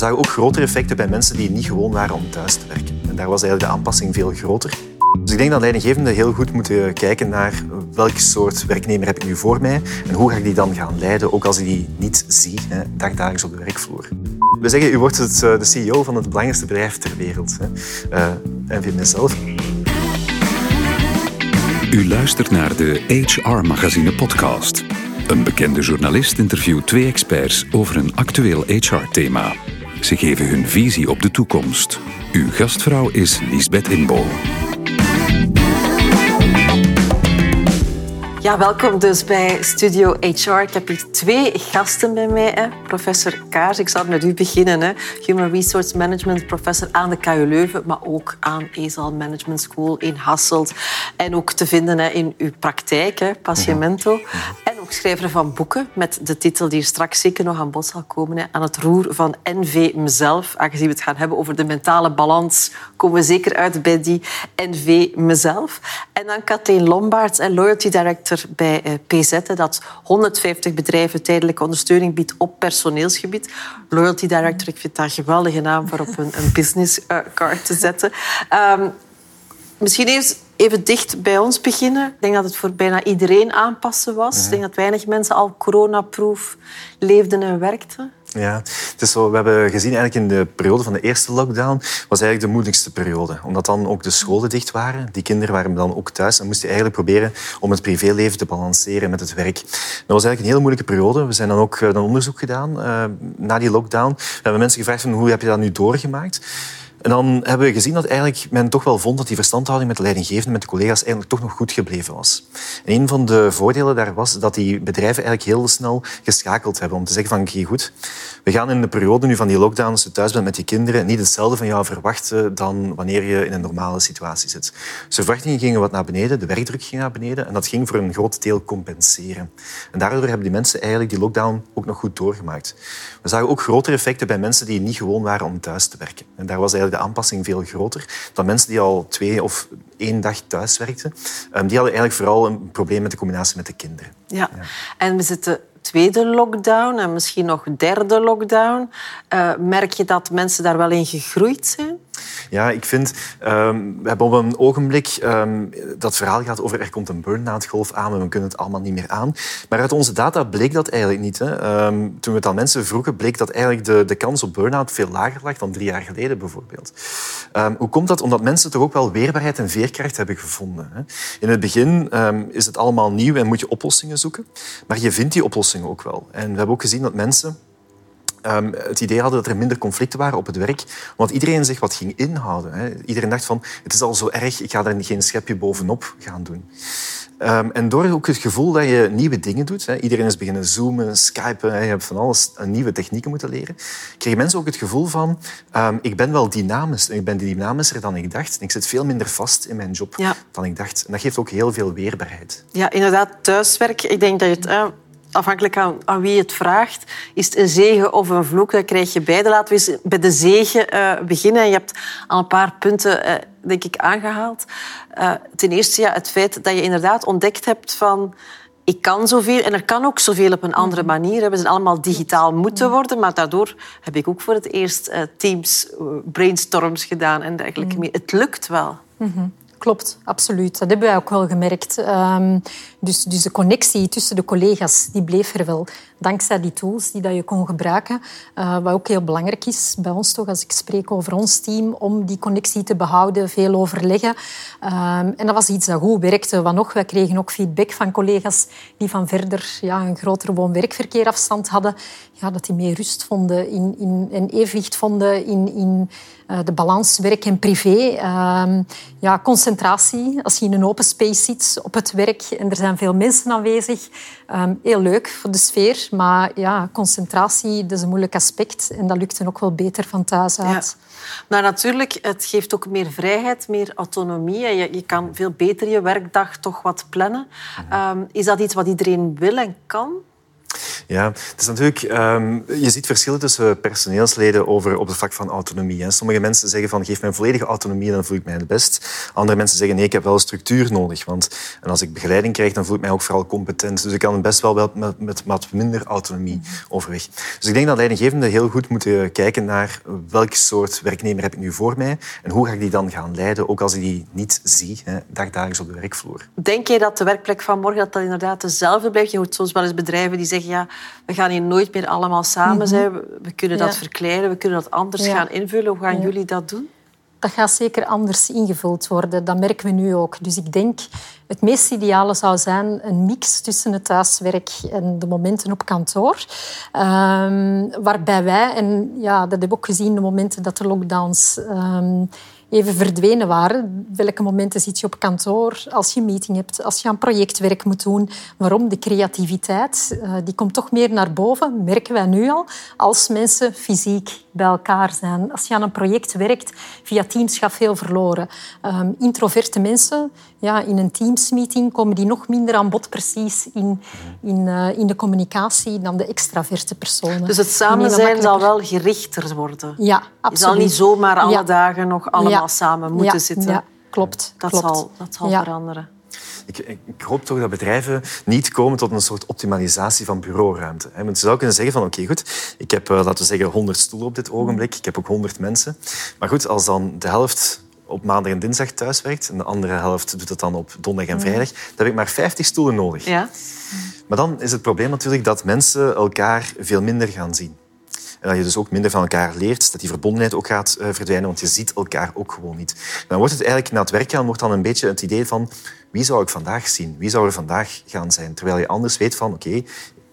zagen ook grotere effecten bij mensen die niet gewoon waren om thuis te werken. En daar was eigenlijk de aanpassing veel groter. Dus ik denk dat leidinggevenden heel goed moeten kijken naar welk soort werknemer heb ik nu voor mij en hoe ga ik die dan gaan leiden, ook als ik die niet zie, hè, op de werkvloer. We zeggen, u wordt het, eh, de CEO van het belangrijkste bedrijf ter wereld. Uh, en vind mezelf. U luistert naar de HR Magazine podcast. Een bekende journalist interviewt twee experts over een actueel HR-thema. Ze geven hun visie op de toekomst. Uw gastvrouw is Lisbeth Inbol. Ja, welkom dus bij Studio HR. Ik heb hier twee gasten bij mij. Hè. Professor Kaars, ik zal met u beginnen. Hè. Human Resource Management professor aan de KU Leuven, maar ook aan ESAL Management School in Hasselt. En ook te vinden hè, in uw praktijk, hè. Ook schrijver van boeken met de titel die straks zeker nog aan bod zal komen. Hè, aan het roer van NV Mezelf. Aangezien we het gaan hebben over de mentale balans, komen we zeker uit bij die NV Mezelf. En dan Kathleen Lombaerts, Loyalty Director bij eh, PZ, dat 150 bedrijven tijdelijke ondersteuning biedt op personeelsgebied. Loyalty Director, ik vind dat een geweldige naam voor op een, een business eh, card te zetten. Um, misschien even, even dicht bij ons beginnen. Ik denk dat het voor bijna iedereen aanpassen was. Ik denk dat weinig mensen al coronaproof leefden en werkten. Ja, het is zo, we hebben gezien eigenlijk in de periode van de eerste lockdown was eigenlijk de moeilijkste periode. Omdat dan ook de scholen dicht waren. Die kinderen waren dan ook thuis en moesten eigenlijk proberen om het privéleven te balanceren met het werk. Dat was eigenlijk een hele moeilijke periode. We zijn dan ook een onderzoek gedaan uh, na die lockdown. We hebben mensen gevraagd van hoe heb je dat nu doorgemaakt? En dan hebben we gezien dat eigenlijk men toch wel vond dat die verstandhouding met de leidinggevende, met de collega's, eigenlijk toch nog goed gebleven was. En een van de voordelen daar was dat die bedrijven eigenlijk heel snel geschakeld hebben om te zeggen van oké, goed, we gaan in de periode nu van die lockdown, als je thuis bent met je kinderen, niet hetzelfde van jou verwachten dan wanneer je in een normale situatie zit. Dus de verwachtingen gingen wat naar beneden, de werkdruk ging naar beneden en dat ging voor een groot deel compenseren. En daardoor hebben die mensen eigenlijk die lockdown ook nog goed doorgemaakt. We zagen ook grotere effecten bij mensen die niet gewoon waren om thuis te werken. En daar was eigenlijk de aanpassing veel groter dan mensen die al twee of één dag thuis werkten. Ehm, die hadden eigenlijk vooral een probleem met de combinatie met de kinderen. Ja, ja. en we zitten tweede lockdown en misschien nog derde lockdown. Uh, merk je dat mensen daar wel in gegroeid zijn? Ja, ik vind, um, we hebben op een ogenblik um, dat verhaal gaat over er komt een burn-out golf aan en we kunnen het allemaal niet meer aan. Maar uit onze data bleek dat eigenlijk niet. Hè. Um, toen we het aan mensen vroegen, bleek dat eigenlijk de, de kans op burn-out veel lager lag dan drie jaar geleden bijvoorbeeld. hoe komt dat? Omdat mensen toch ook wel weerbaarheid en veerkracht hebben gevonden. Hè. In het begin is het allemaal nieuw en moet je oplossingen zoeken. Maar je vindt die oplossingen ook wel. En we hebben ook gezien dat mensen um, het idee hadden dat er minder conflicten waren op het werk. Want iedereen zich wat ging inhouden. Hè. Iedereen dacht van, het is al zo erg, ik ga er geen schepje bovenop gaan doen. Um, en door ook het gevoel dat je nieuwe dingen doet, hè, iedereen is beginnen zoomen, skypen, hè, je hebt van alles nieuwe technieken moeten leren, kregen mensen ook het gevoel van, um, ik ben wel dynamisch, ik ben dynamischer dan ik dacht. Ik zit veel minder vast in mijn job ja. dan ik dacht. En dat geeft ook heel veel weerbaarheid. Ja, inderdaad, thuiswerk. Ik denk dat je het afhankelijk aan, aan, wie het vraagt, is het een zegen of een vloek. Dat krijg je beide. Laten we eens bij de zegen uh, beginnen. Je hebt al een paar punten, uh, denk ik, aangehaald. Uh, ten eerste ja, het feit dat je inderdaad ontdekt hebt van... Ik kan zoveel en er kan ook zoveel op een andere mhm. manier. We zijn allemaal digitaal moeten mhm. worden, maar daardoor heb ik ook voor het eerst Teams brainstorms gedaan en dergelijke mhm. meer. Het lukt wel. Mm -hmm. Klopt, absoluut. Dat hebben wij ook wel gemerkt. Um, dus, dus de connectie tussen de collega's die bleef er wel. Dankzij die tools die dat je kon gebruiken. Uh, wat ook heel belangrijk is bij ons toch, als ik spreek over ons team, om die connectie te behouden, veel overleggen. Um, en dat was iets dat goed werkte. Wat nog, wij kregen ook feedback van collega's die van verder ja, een grotere woon-werkverkeerafstand hadden. Ja, dat die meer rust vonden, in, in, en evenwicht vonden in, in uh, de balans werk en privé. Um, ja, concentratie, als je in een open space zit op het werk en er zijn veel mensen aanwezig. Um, heel leuk voor de sfeer, maar ja, concentratie dat is een moeilijk aspect en dat lukt dan ook wel beter van thuis uit. Ja. Maar natuurlijk, het geeft ook meer vrijheid, meer autonomie. Je, je kan veel beter je werkdag toch wat plannen. Um, is dat iets wat iedereen wil en kan? Ja, het is natuurlijk, ehm, je ziet verschillen tussen personeelsleden over, op het vlak van autonomie. Hè. Sommige mensen zeggen van geef mij volledige autonomie en dan voel ik mij het best. Andere mensen zeggen nee, ik heb wel structuur nodig. Want en als ik begeleiding krijg, dan voel ik mij ook vooral competent. Dus ik kan best wel met, met, met minder autonomie overweg. Dus ik denk dat leidinggevenden heel goed moeten kijken naar welk soort werknemer heb ik nu voor mij en hoe ga ik die dan gaan leiden, ook als ik die niet zie, hè, dagdagelijks op de werkvloer. Denk je dat de werkplek van morgen dat dat inderdaad dezelfde blijft? Je hoort soms wel eens bedrijven die zeggen ja, we gaan hier nooit meer allemaal samen mhm. zijn. We kunnen dat verkleinen, we kunnen dat anders gaan invullen. Hoe gaan jullie dat doen? Dat gaat zeker anders ingevuld worden. Dat merken we nu ook. Dus ik denk, het meest ideale zou zijn een mix tussen het thuiswerk en de momenten op kantoor. Um, waarbij wij, en ja, dat hebben we ook gezien de momenten dat de lockdowns um, even verdwenen waren. Welke momenten zit je op kantoor als je een meeting hebt, als je aan projectwerk moet doen? Waarom? De creativiteit, uh, die komt toch meer naar boven, merken wij nu al, als mensen fysiek bij elkaar zijn. Als je aan een project werkt, via Teams gaat veel verloren. Um, introverte mensen, ja, in een Teams-meeting komen die nog minder aan bod precies in, in, uh, in de communicatie dan de extraverte personen. Dus het samen zijn zal wel gerichter worden? Ja, absoluut. Je zal niet zomaar alle dagen nog allemaal samen moeten zitten? Ja, klopt. Dat klopt. zal, dat zal veranderen. Ik, ik, hoop toch dat bedrijven niet komen tot een soort optimalisatie van bureauruimte. Want ze zou kunnen zeggen van oké, goed, ik heb, eh, laten we zeggen, 100 stoelen op dit ogenblik. Ik heb ook 100 mensen. Maar goed, als dan de helft op maandag en dinsdag thuis werkt en de andere helft doet het dan op donderdag en vrijdag, dan heb ik maar 50 stoelen nodig. Ja. Maar dan is het probleem natuurlijk dat mensen elkaar veel minder gaan zien. En dat je dus ook minder van elkaar leert, dat die verbondenheid ook gaat uh, verdwijnen, want je ziet elkaar ook gewoon niet. Dan wordt het eigenlijk na het werk gaan wordt dan een beetje het idee van wie zou ik vandaag zien? Wie zou er vandaag gaan zijn? Terwijl je anders weet van oké,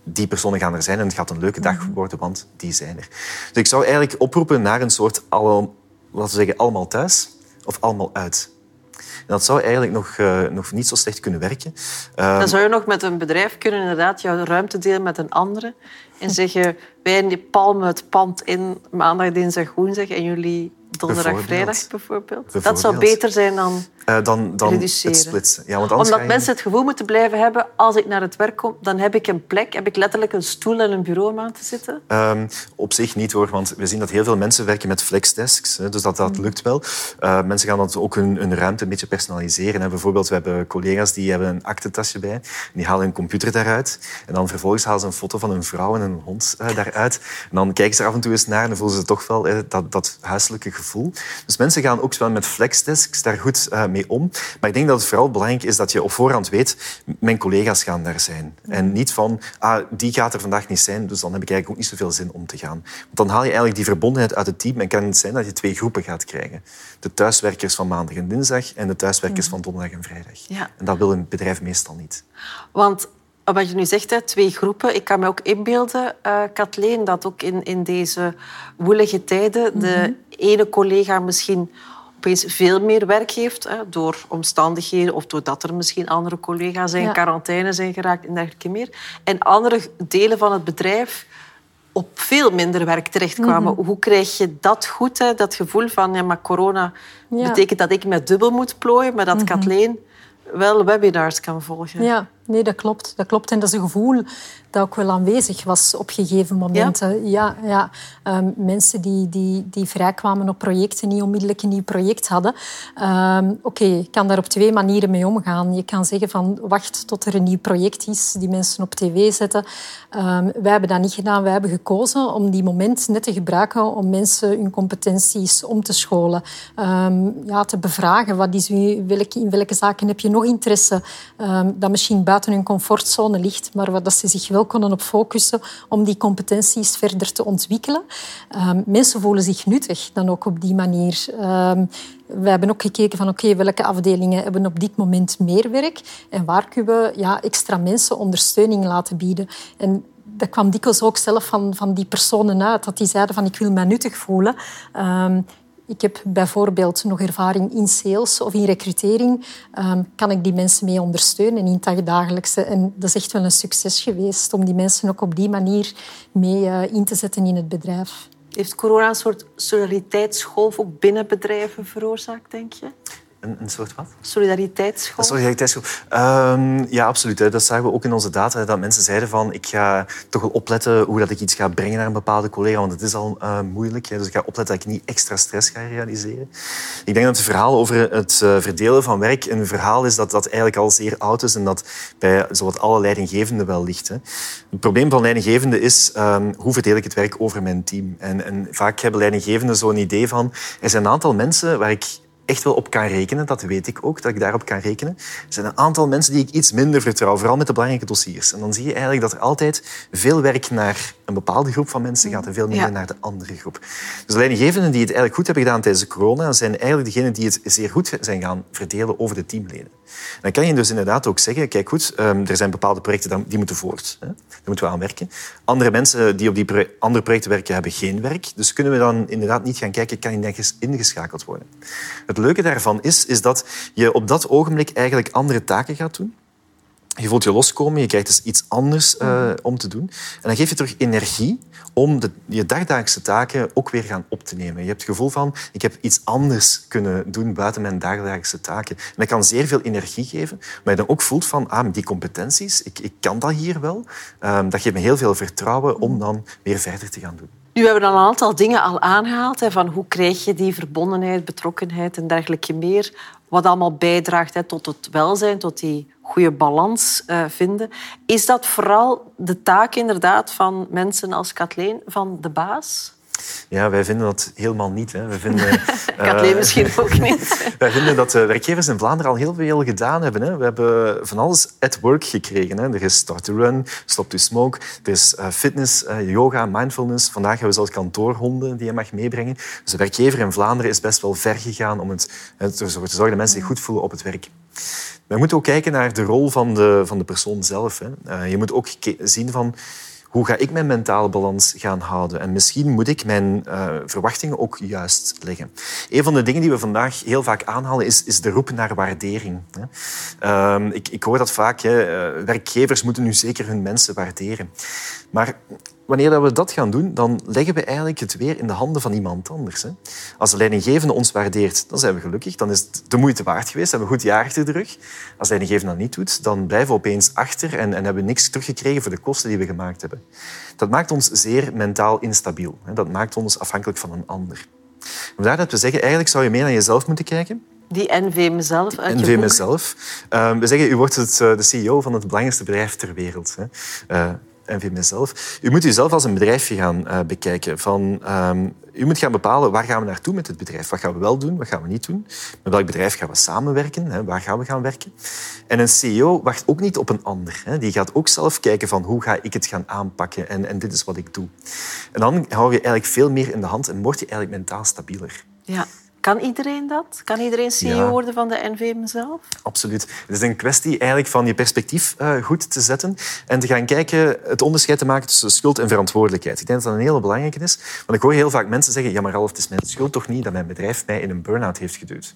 die personen gaan er zijn en het gaat een leuke dag mhm. worden, want die zijn er. Dus ik zou eigenlijk oproepen naar een soort, laten we zeggen, allemaal thuis of allemaal uit. En dat zou eigenlijk nog, uh, nog niet zo slecht kunnen werken. Uh, dan zou je nog met een bedrijf kunnen inderdaad jouw ruimte delen met een andere en zeggen wij palmen het pand in maandag, dinsdag, woensdag en jullie donderdag, vrijdag bijvoorbeeld. Dat zou beter zijn dan, uh, dan, dan reduceren. Het splitsen. Ja, want Omdat mensen het gevoel moeten blijven hebben, als ik naar het werk kom, dan heb ik een plek, heb ik letterlijk een stoel en een bureau om aan te zitten? Um, op zich niet hoor, want we zien dat heel veel mensen werken met flexdesks, dus dat, dat mm. lukt wel. Uh, mensen gaan dat ook hun, hun, ruimte een beetje personaliseren. Hè. Bijvoorbeeld, we hebben collega's die hebben een aktentasje bij, die halen hun computer daaruit en dan vervolgens halen ze een foto van een vrouw en een hond uh, daaruit. En dan kijken ze er af en toe eens naar en dan voelen ze toch wel dat, dat huiselijke gevoel. Dus mensen gaan ook wel met flexdesks daar goed uh, om. Maar ik denk dat het vooral belangrijk is dat je op voorhand weet, mijn collega's gaan daar zijn. En niet van, ah, die gaat er vandaag niet zijn, dus dan heb ik eigenlijk ook niet zoveel zin om te gaan. Want dan haal je eigenlijk die verbondenheid uit het team en kan het zijn dat je twee groepen gaat krijgen. De thuiswerkers van maandag en dinsdag en de thuiswerkers van donderdag en vrijdag. Ja. En dat wil een bedrijf meestal niet. Want wat je nu zegt, hè, twee groepen. Ik kan me ook inbeelden, uh, Kathleen, dat ook in, in deze woelige tijden de mhm. ene collega misschien opeens veel meer werk heeft hè, door omstandigheden of doordat er misschien andere collega's in quarantaine zijn geraakt en dergelijke meer. En andere delen van het bedrijf op veel minder werk terechtkwamen. Mhm. Hoe krijg je dat goed, hè? dat gevoel van ja, maar corona betekent dat ik met dubbel moet plooien, maar dat mm Kathleen wel webinars kan volgen? Ja, nee, dat klopt. Dat klopt. En dat is een gevoel dat ook wel aanwezig was op gegeven momenten. Ja, ja, ehm, mensen die, die, die vrijkwamen op projecten, niet onmiddellijk een nieuw project hadden. Um, Oké, je kan daar op twee manieren mee omgaan. Je kan zeggen van wacht tot er een nieuw project is, die mensen op tv zetten. Um, wij hebben dat niet gedaan. Wij hebben gekozen om die moment net te gebruiken om mensen hun competenties om te scholen. ja, te bevragen, wat is u, welke, in welke zaken heb je nog interesse dat misschien buiten hun comfortzone ligt, maar waar dat ze zich wel konden op focussen om die competenties verder te ontwikkelen. Um, mensen voelen zich nuttig dan ook op die manier. Um, we hebben ook gekeken van oké, welke afdelingen hebben op dit moment meer werk en waar kunnen we ja, extra mensen ondersteuning laten bieden. En dat kwam dikwijls ook zelf van, van die personen uit, dat die zeiden van ik wil mij nuttig voelen. Um, ik heb bijvoorbeeld nog ervaring in sales of in recrutering. Um, kan ik die mensen mee ondersteunen in het dagelijkse? En dat is echt wel een succes geweest om die mensen ook op die manier mee uh, in te zetten in het bedrijf. Heeft corona een soort solidariteitsgolf ook binnen bedrijven veroorzaakt, denk je? Een, een soort wat? Solidariteitsschool. Solidariteitsschool. Ehm, ja, absoluut. Hè. Dat zagen we ook in onze data. Dat mensen zeiden van ik ga toch wel opletten hoe dat ik iets ga brengen naar een bepaalde collega. Want het is al uh, moeilijk. Hè. Dus ik ga opletten dat ik niet extra stress ga realiseren. Ik denk dat het verhaal over het uh, verdelen van werk een verhaal is dat, dat eigenlijk al zeer oud is en dat bij zowat alle leidinggevenden wel ligt. Hè. Het probleem van leidinggevenden is um, hoe verdeel ik het werk over mijn team. En, en vaak hebben leidinggevenden zo'n idee van er zijn een aantal mensen waar ik echt wel op kan rekenen. Dat weet ik ook, dat ik daarop kan rekenen. Er zijn een aantal mensen die ik iets minder vertrouw, vooral met de belangrijke dossiers. En dan zie je eigenlijk dat er altijd veel werk naar een bepaalde groep van mensen gaat en veel minder Ja. naar de andere groep. Dus de leidinggevenden die het eigenlijk goed hebben gedaan tijdens de corona, zijn eigenlijk degenen die het zeer goed zijn gaan verdelen over de teamleden. En dan kan je dus inderdaad ook zeggen, kijk goed, ehm, er zijn bepaalde projecten die- moeten voort. Hè? Daar moeten we aan werken. Andere mensen die op die pro- andere projecten werken, hebben geen werk. Dus kunnen we dan inderdaad niet gaan kijken, kan die nergens ingeschakeld worden. Het leuke daarvan is, is dat je op dat ogenblik eigenlijk andere taken gaat doen. Je voelt je loskomen, je krijgt dus iets anders eh, om te doen. En dan geef je terug energie om de, je dagdagelijkse taken ook weer gaan op te nemen. Je hebt het gevoel van, ik heb iets anders kunnen doen buiten mijn dagdagelijkse taken. En dat kan zeer veel energie geven, maar je dan ook voelt van, ah, die competenties, ik, ik kan dat hier wel. Ehm, dat geeft me heel veel vertrouwen om dan weer verder te gaan doen. Nu hebben we dan een aantal dingen al aangehaald. Hè, van hoe krijg je die verbondenheid, betrokkenheid en dergelijke meer. Wat allemaal bijdraagt hè, tot het welzijn, tot die goede balans eh, vinden. Is dat vooral de taak inderdaad van mensen als Kathleen, van de baas? Ja, wij vinden dat helemaal niet. Hè. We vinden, Kathleen eh, misschien ook niet. Wij vinden dat de werkgevers in Vlaanderen al heel veel gedaan hebben. Hè. We hebben van alles at work gekregen. Hè. Er is Start to Run, Stop to Smoke, er is eh, fitness, eh, yoga, mindfulness. Vandaag hebben we zelfs kantoorhonden die je mag meebrengen. Dus de werkgever in Vlaanderen is best wel ver gegaan om het, ervoor te zorgen dat mensen zich goed voelen op het werk. We moeten ook kijken naar de rol van de, van de persoon zelf. Hè. Eh, je moet ook zien van hoe ga ik mijn mentale balans gaan houden? En misschien moet ik mijn eh, verwachtingen ook juist leggen. Een van de dingen die we vandaag heel vaak aanhalen is, is de roep naar waardering. Ehm, ik, ik hoor dat vaak. Hè. eh, werkgevers moeten nu zeker hun mensen waarderen. Maar wanneer dat we dat gaan doen, dan leggen we eigenlijk het weer in de handen van iemand anders. Hè. Als de leidinggevende ons waardeert, dan zijn we gelukkig. Dan is het de moeite waard geweest. Hebben we een goed jaar achter de rug. Als de leidinggevende dat niet doet, dan blijven we opeens achter en, en hebben we niks teruggekregen voor de kosten die we gemaakt hebben. Dat maakt ons zeer mentaal instabiel. hè. Dat maakt ons afhankelijk van een ander. Vandaar dat we zeggen, eigenlijk zou je meer naar jezelf moeten kijken. Die NV mezelf uit je NV mezelf. Ehm, we zeggen, u wordt het, eh, de CEO van het belangrijkste bedrijf ter wereld. Hè. Eh, NV mezelf. U moet uzelf als een bedrijfje gaan eh, bekijken. Van, ehm, u moet gaan bepalen waar gaan we naartoe met het bedrijf. Wat gaan we wel doen, wat gaan we niet doen. Met welk bedrijf gaan we samenwerken, hè. waar gaan we gaan werken. En een CEO wacht ook niet op een ander. Hè. Die gaat ook zelf kijken van hoe ga ik het gaan aanpakken en, en dit is wat ik doe. En dan hou je eigenlijk veel meer in de hand en word je eigenlijk mentaal stabieler. Ja. Kan iedereen dat? Kan iedereen CEO Ja. worden van de NV mezelf? Absoluut. Het is een kwestie eigenlijk van je perspectief eh, goed te zetten en te gaan kijken, het onderscheid te maken tussen schuld en verantwoordelijkheid. Ik denk dat dat een hele belangrijke is. Want ik hoor heel vaak mensen zeggen, ja maar Ralf, het is mijn schuld toch niet dat mijn bedrijf mij in een burn-out heeft geduwd.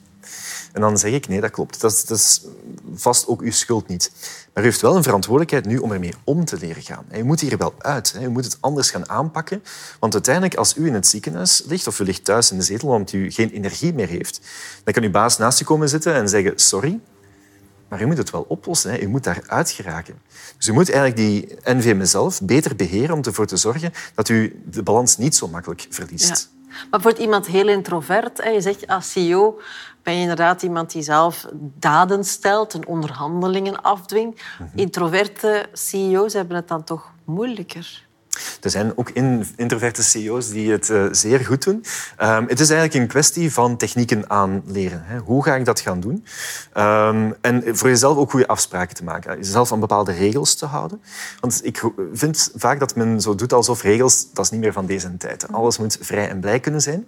En dan zeg ik, nee, dat klopt. Dat is, dat is vast ook uw schuld niet. Maar u heeft wel een verantwoordelijkheid nu om ermee om te leren gaan. En u moet hier wel uit. Hè. U moet het anders gaan aanpakken. Want uiteindelijk, als u in het ziekenhuis ligt of u ligt thuis in de zetel omdat u geen energie meer heeft, dan kan uw baas naast u komen zitten en zeggen, sorry, maar u moet het wel oplossen. Hè. U moet daaruit geraken. Dus u moet eigenlijk die NV mezelf beter beheren om ervoor te zorgen dat u de balans niet zo makkelijk verliest. Ja. Maar voor iemand heel introvert, je zegt als CEO ben je inderdaad iemand die zelf daden stelt en onderhandelingen afdwingt. Introverte CEO's hebben het dan toch moeilijker. Er zijn ook in, introverte CEO's die het eh, zeer goed doen. Ehm, het is eigenlijk een kwestie van technieken aanleren. Hè. Hoe ga ik dat gaan doen? Ehm, en voor jezelf ook goede afspraken te maken. Jezelf aan bepaalde regels te houden. Want ik vind vaak dat men zo doet alsof regels... Dat is niet meer van deze tijd. Alles moet vrij en blij kunnen zijn.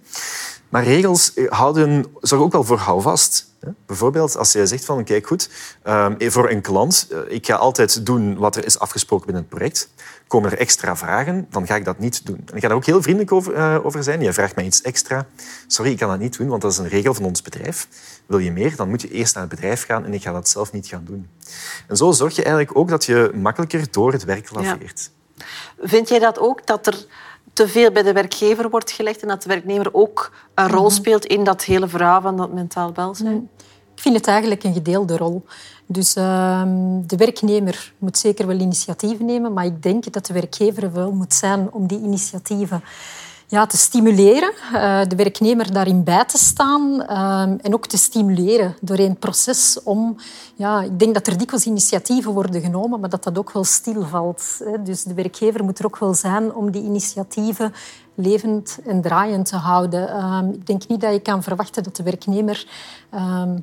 Maar regels eh, houden, zorgen ook wel voor houvast. Bijvoorbeeld als je zegt van, kijk goed, ehm, voor een klant, eh, ik ga altijd doen wat er is afgesproken binnen het project. Komen er extra vragen, dan ga ik dat niet doen. En ik ga daar ook heel vriendelijk over, eh, zijn. Je vraagt mij iets extra. Sorry, ik kan dat niet doen, want dat is een regel van ons bedrijf. Wil je meer, dan moet je eerst naar het bedrijf gaan en ik ga dat zelf niet gaan doen. En zo zorg je eigenlijk ook dat je makkelijker door het werk laveert. Vind jij dat ook, dat er te veel bij de werkgever wordt gelegd en dat de werknemer ook een rol speelt in dat hele verhaal van dat mentaal welzijn? ik vind het eigenlijk een gedeelde rol. Dus ehm, de werknemer moet zeker wel initiatieven nemen, maar ik denk dat de werkgever wel moet zijn om die initiatieven ja, te stimuleren, uh, de werknemer daarin bij te staan uh, en ook te stimuleren door een proces om... Ja, ik denk dat er dikwijls initiatieven worden genomen, maar dat dat ook wel stilvalt. Dus de werkgever moet er ook wel zijn om die initiatieven levend en draaiend te houden. Uh, ik denk niet dat je kan verwachten dat de werknemer ehm,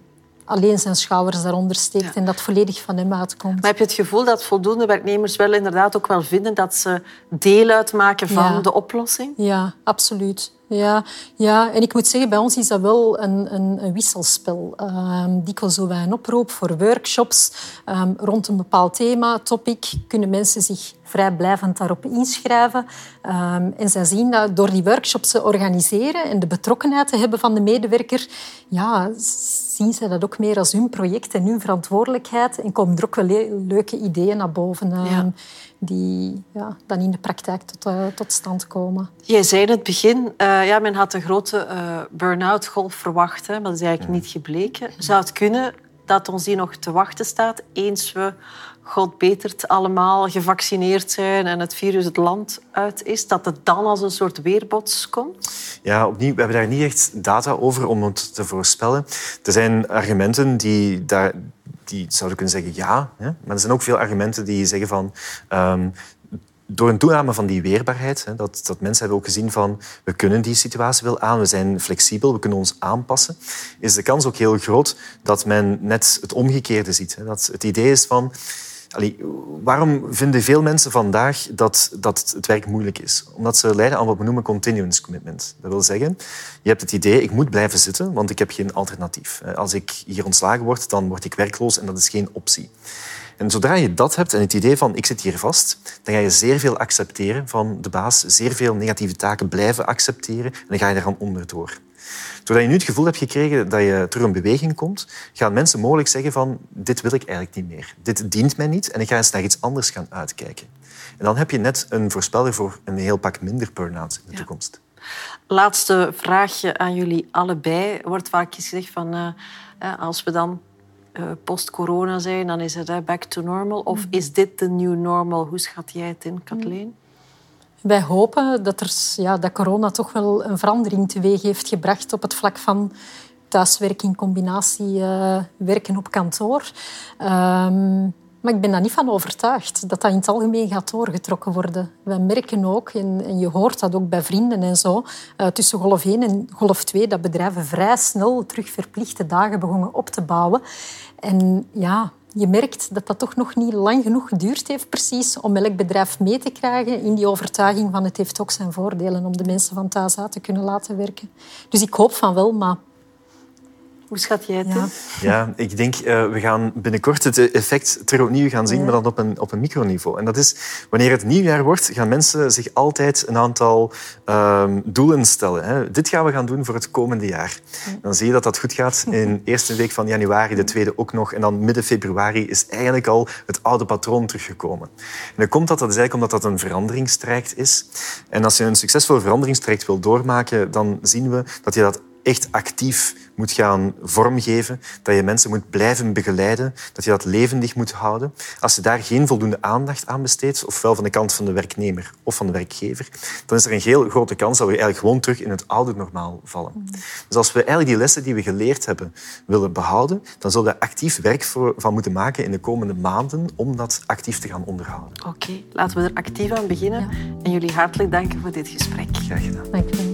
alleen zijn schouders daaronder steekt en dat volledig van hem uitkomt. Maar heb je het gevoel dat voldoende werknemers wel inderdaad ook wel vinden dat ze deel uitmaken van de oplossing? Ja, absoluut. Ja, ja, en ik moet zeggen, bij ons is dat wel een, een, een wisselspel. Um, dikwijls doen wij een oproep voor workshops um, rond een bepaald thema, topic. Kunnen mensen zich vrijblijvend daarop inschrijven. Um, en zij zien dat door die workshops te organiseren en de betrokkenheid te hebben van de medewerker, ja, zien zij dat ook meer als hun project en hun verantwoordelijkheid. En komen er ook wel leuke ideeën naar boven. Ja die ja, dan in de praktijk tot, uh, tot stand komen. Jij zei in het begin, uh, ja, men had een grote uh, burn-out golf verwacht, hè, maar dat is eigenlijk niet gebleken. Zou het kunnen dat ons die nog te wachten staat, eens we, God betert, allemaal gevaccineerd zijn en het virus het land uit is, dat het dan als een soort weerbots komt? Ja, opnieuw, we hebben daar niet echt data over om het te voorspellen. Er zijn argumenten die daar die zouden kunnen zeggen ja. Hè? Maar er zijn ook veel argumenten die zeggen van... Um, door een toename van die weerbaarheid, hè, dat, dat mensen hebben ook gezien van we kunnen die situatie wel aan, we zijn flexibel, we kunnen ons aanpassen, is de kans ook heel groot dat men net het omgekeerde ziet. Hè. Dat het idee is van Waarom vinden veel mensen vandaag dat, dat het werk moeilijk is? Omdat ze lijden aan wat we noemen continuous commitment. Dat wil zeggen, je hebt het idee, ik moet blijven zitten, want ik heb geen alternatief. Als ik hier ontslagen word, dan word ik werkloos en dat is geen optie. En zodra je dat hebt en het idee van ik zit hier vast, dan ga je zeer veel accepteren van de baas, zeer veel negatieve taken blijven accepteren en dan ga je eraan onderdoor. Doordat je nu het gevoel hebt gekregen dat je terug in beweging komt, gaan mensen mogelijk zeggen van dit wil ik eigenlijk niet meer. Dit dient mij niet en ik ga eens naar iets anders gaan uitkijken. En dan heb je net een voorspeller voor een heel pak minder burn-out in de toekomst. Laatste vraagje aan jullie allebei. Er wordt vaak gezegd van uh, als we dan uh, post-corona zijn, dan is het back to normal. Of mm. is dit de new normal? Hoe schat jij het in, Kathleen? Wij hopen dat, er, ja, dat corona toch wel een verandering teweeg heeft gebracht op het vlak van thuiswerking, combinatie uh, werken op kantoor. Um, maar ik ben daar niet van overtuigd dat dat in het algemeen gaat doorgetrokken worden. We merken ook, en, je hoort dat ook bij vrienden en zo, uh, tussen golf 1 en golf 2, dat bedrijven vrij snel terug verplichte dagen begonnen op te bouwen. En ja, je merkt dat dat toch nog niet lang genoeg geduurd heeft precies om elk bedrijf mee te krijgen in die overtuiging van het heeft ook zijn voordelen om de mensen van thuis te kunnen laten werken. Dus ik hoop van wel, maar hoe schat jij het ja. ja, ik denk uh, we gaan binnenkort het effect terug opnieuw gaan zien, maar dan op een, op een microniveau. En dat is, wanneer het nieuwjaar wordt, gaan mensen zich altijd een aantal um, doelen stellen. Hè. Dit gaan we gaan doen voor het komende jaar. Dan zie je dat dat goed gaat in de eerste week van januari, de tweede ook nog. En dan midden februari is eigenlijk al het oude patroon teruggekomen. En dan komt dat, dat is eigenlijk omdat dat een veranderingstraject is. En als je een succesvol veranderingstraject wil doormaken, dan zien we dat je dat echt actief moet gaan vormgeven, dat je mensen moet blijven begeleiden, dat je dat levendig moet houden. Als je daar geen voldoende aandacht aan besteedt, ofwel van de kant van de werknemer of van de werkgever, dan is er een heel grote kans dat we eigenlijk gewoon terug in het oude normaal vallen. Dus als we eigenlijk die lessen die we geleerd hebben willen behouden, dan zullen we daar actief werk voor, van moeten maken in de komende maanden om dat actief te gaan onderhouden. Oké, laten we er actief aan beginnen. En jullie hartelijk danken voor dit gesprek. Graag gedaan. Dank je.